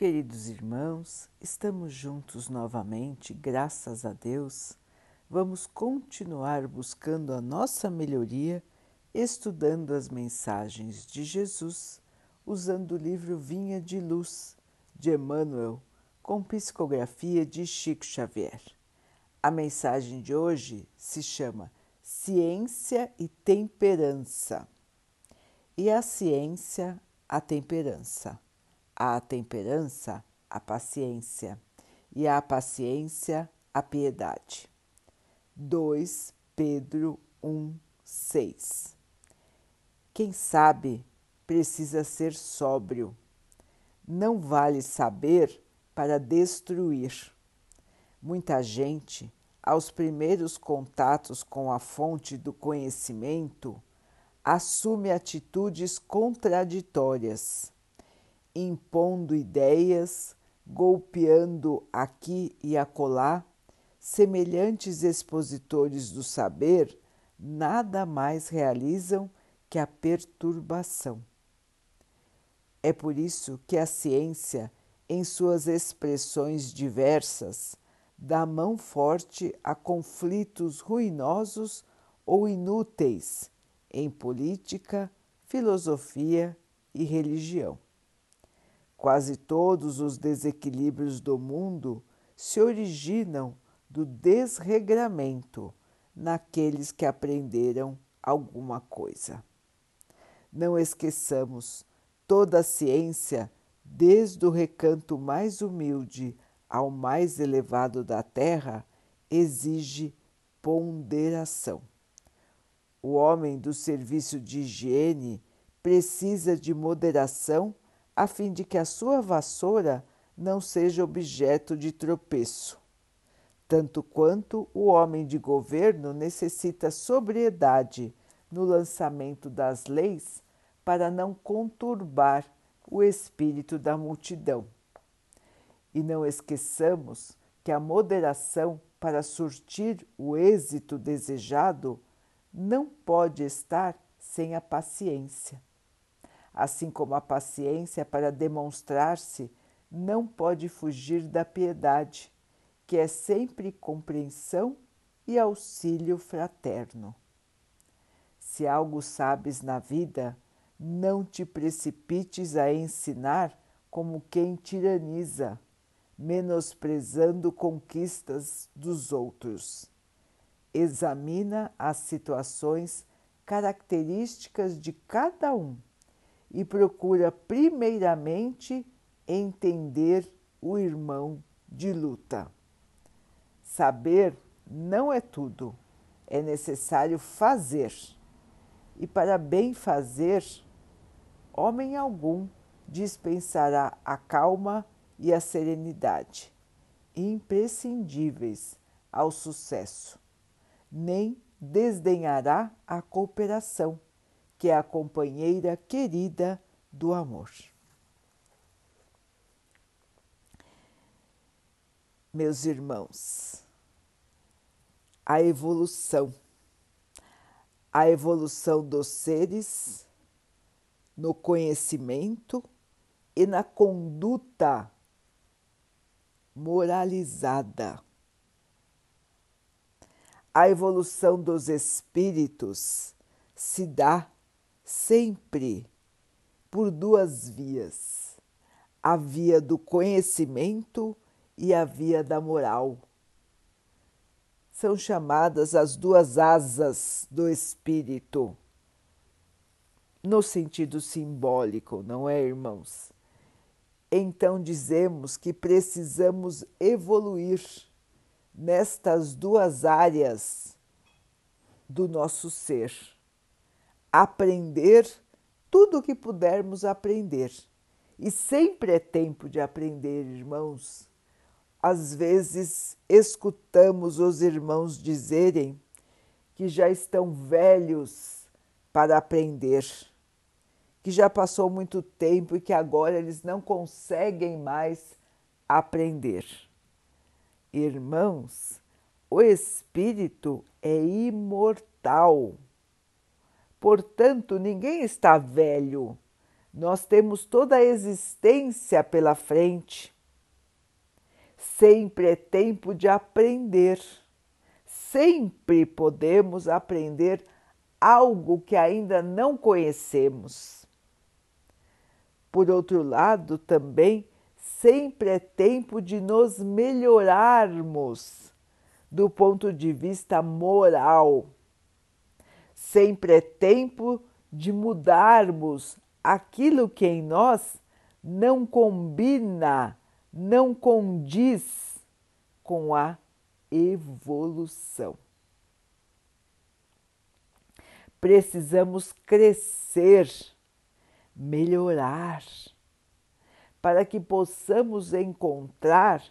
Queridos irmãos, estamos juntos novamente, graças a Deus. Vamos continuar buscando a nossa melhoria, estudando as mensagens de Jesus, usando o livro Vinha de Luz, de Emmanuel, com psicografia de Chico Xavier. A mensagem de hoje se chama Ciência e Temperança. E a ciência, a temperança a temperança, a paciência, e a paciência, a piedade. 2 Pedro 1, 6 Quem sabe precisa ser sóbrio. Não vale saber para destruir. Muita gente, aos primeiros contatos com a fonte do conhecimento, assume atitudes contraditórias impondo ideias, golpeando aqui e acolá, semelhantes expositores do saber nada mais realizam que a perturbação. É por isso que a ciência, em suas expressões diversas, dá mão forte a conflitos ruinosos ou inúteis em política, filosofia e religião. Quase todos os desequilíbrios do mundo se originam do desregramento naqueles que aprenderam alguma coisa. Não esqueçamos, toda a ciência, desde o recanto mais humilde ao mais elevado da Terra, exige ponderação. O homem do serviço de higiene precisa de moderação a fim de que a sua vassoura não seja objeto de tropeço. Tanto quanto o homem de governo necessita sobriedade no lançamento das leis para não conturbar o espírito da multidão. E não esqueçamos que a moderação para surtir o êxito desejado não pode estar sem a paciência assim como a paciência para demonstrar-se não pode fugir da piedade, que é sempre compreensão e auxílio fraterno. Se algo sabes na vida, não te precipites a ensinar como quem tiraniza, menosprezando conquistas dos outros. Examina as situações características de cada um e procura primeiramente entender o irmão de luta. Saber não é tudo, é necessário fazer. E para bem fazer, homem algum dispensará a calma e a serenidade, imprescindíveis ao sucesso, nem desdenhará a cooperação que é a companheira querida do amor. Meus irmãos, a evolução, a evolução dos seres no conhecimento e na conduta moralizada. A evolução dos espíritos se dá sempre por duas vias: a via do conhecimento e a via da moral. São chamadas as duas asas do espírito, no sentido simbólico, não é, irmãos? Então dizemos que precisamos evoluir nestas duas áreas do nosso ser aprender tudo o que pudermos aprender. E sempre é tempo de aprender, irmãos. Às vezes escutamos os irmãos dizerem que já estão velhos para aprender, que já passou muito tempo e que agora eles não conseguem mais aprender. Irmãos, o espírito é imortal Portanto, ninguém está velho, Nós temos toda a existência pela frente. Sempre é tempo de aprender. Sempre podemos aprender algo que ainda não conhecemos. Por outro lado, também sempre é tempo de nos melhorarmos do ponto de vista moral. Sempre é tempo de mudarmos aquilo que em nós não combina, não condiz com a evolução. Precisamos crescer, melhorar, para que possamos encontrar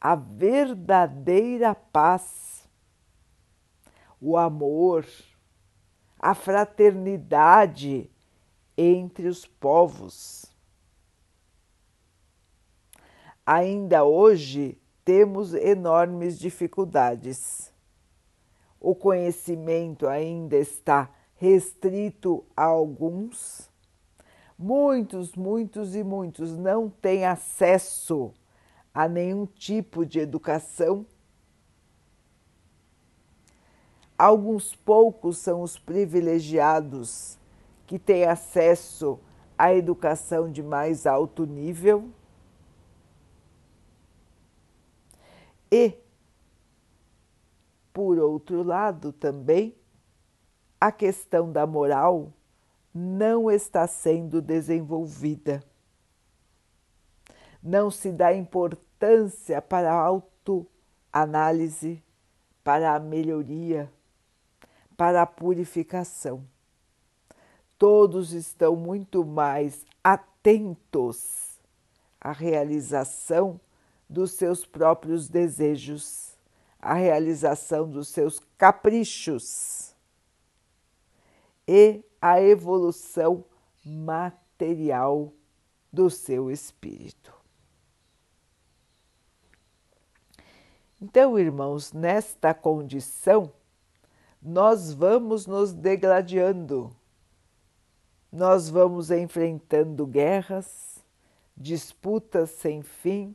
a verdadeira paz, o amor, a fraternidade entre os povos. Ainda hoje temos enormes dificuldades. O conhecimento ainda está restrito a alguns. Muitos, muitos e muitos não têm acesso a nenhum tipo de educação. Alguns poucos são os privilegiados que têm acesso à educação de mais alto nível. E, por outro lado, também a questão da moral não está sendo desenvolvida não se dá importância para a autoanálise, para a melhoria, para a purificação. Todos estão muito mais atentos à realização dos seus próprios desejos, à realização dos seus caprichos e à evolução material do seu espírito. Então, irmãos, nesta condição, nós vamos nos degladiando, nós vamos enfrentando guerras, disputas sem fim.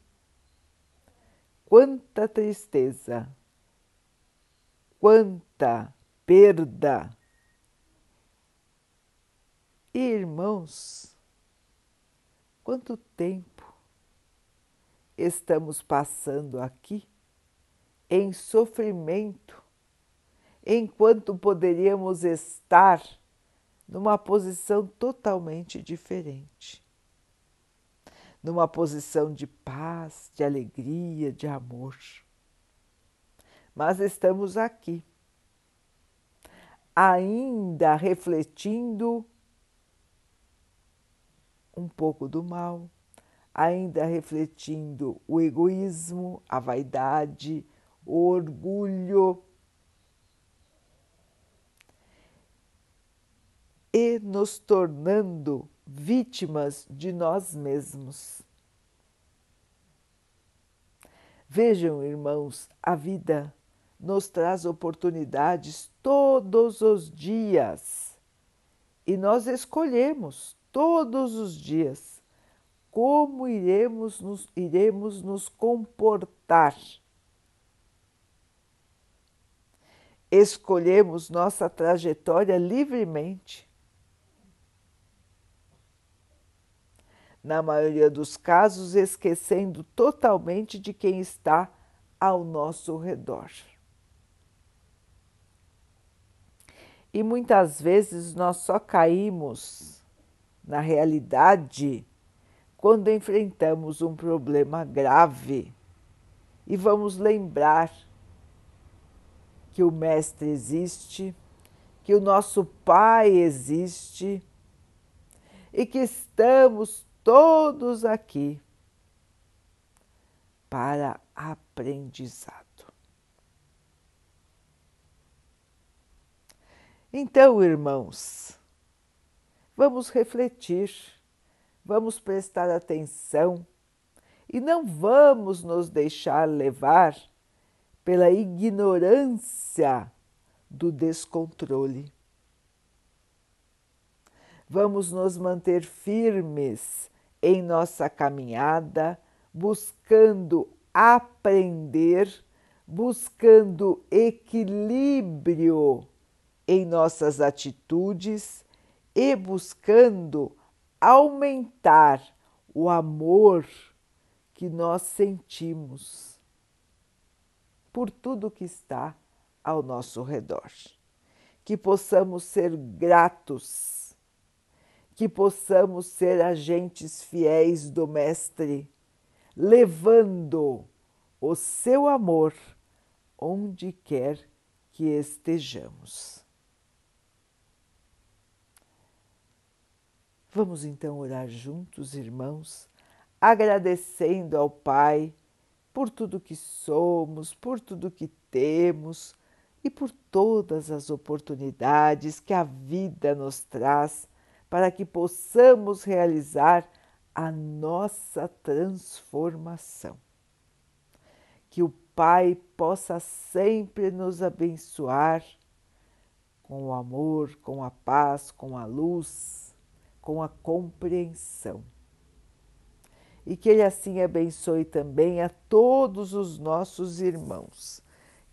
Quanta tristeza, quanta perda. E, irmãos, quanto tempo estamos passando aqui em sofrimento, enquanto poderíamos estar numa posição totalmente diferente numa posição de paz, de alegria, de amor. Mas estamos aqui, ainda refletindo um pouco do mal, ainda refletindo o egoísmo, a vaidade, o orgulho e nos tornando vítimas de nós mesmos. Vejam, irmãos, a vida nos traz oportunidades todos os dias e nós escolhemos todos os dias como iremos nos, iremos nos comportar escolhemos nossa trajetória livremente. Na maioria dos casos, esquecendo totalmente de quem está ao nosso redor. E muitas vezes nós só caímos na realidade quando enfrentamos um problema grave e vamos lembrar que o Mestre existe, que o nosso Pai existe e que estamos todos aqui para aprendizado. Então, irmãos, vamos refletir, vamos prestar atenção e não vamos nos deixar levar pela ignorância do descontrole. vamos nos manter firmes em nossa caminhada, buscando aprender, buscando equilíbrio em nossas atitudes e buscando aumentar o amor que nós sentimos por tudo que está ao nosso redor. Que possamos ser gratos, que possamos ser agentes fiéis do Mestre, levando o seu amor onde quer que estejamos. Vamos então orar juntos, irmãos, agradecendo ao Pai por tudo que somos, por tudo que temos e por todas as oportunidades que a vida nos traz para que possamos realizar a nossa transformação. Que o Pai possa sempre nos abençoar com o amor, com a paz, com a luz com a compreensão. E que Ele assim abençoe também a todos os nossos irmãos.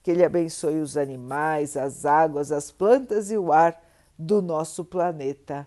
Que Ele abençoe os animais, as águas, as plantas e o ar do nosso planeta.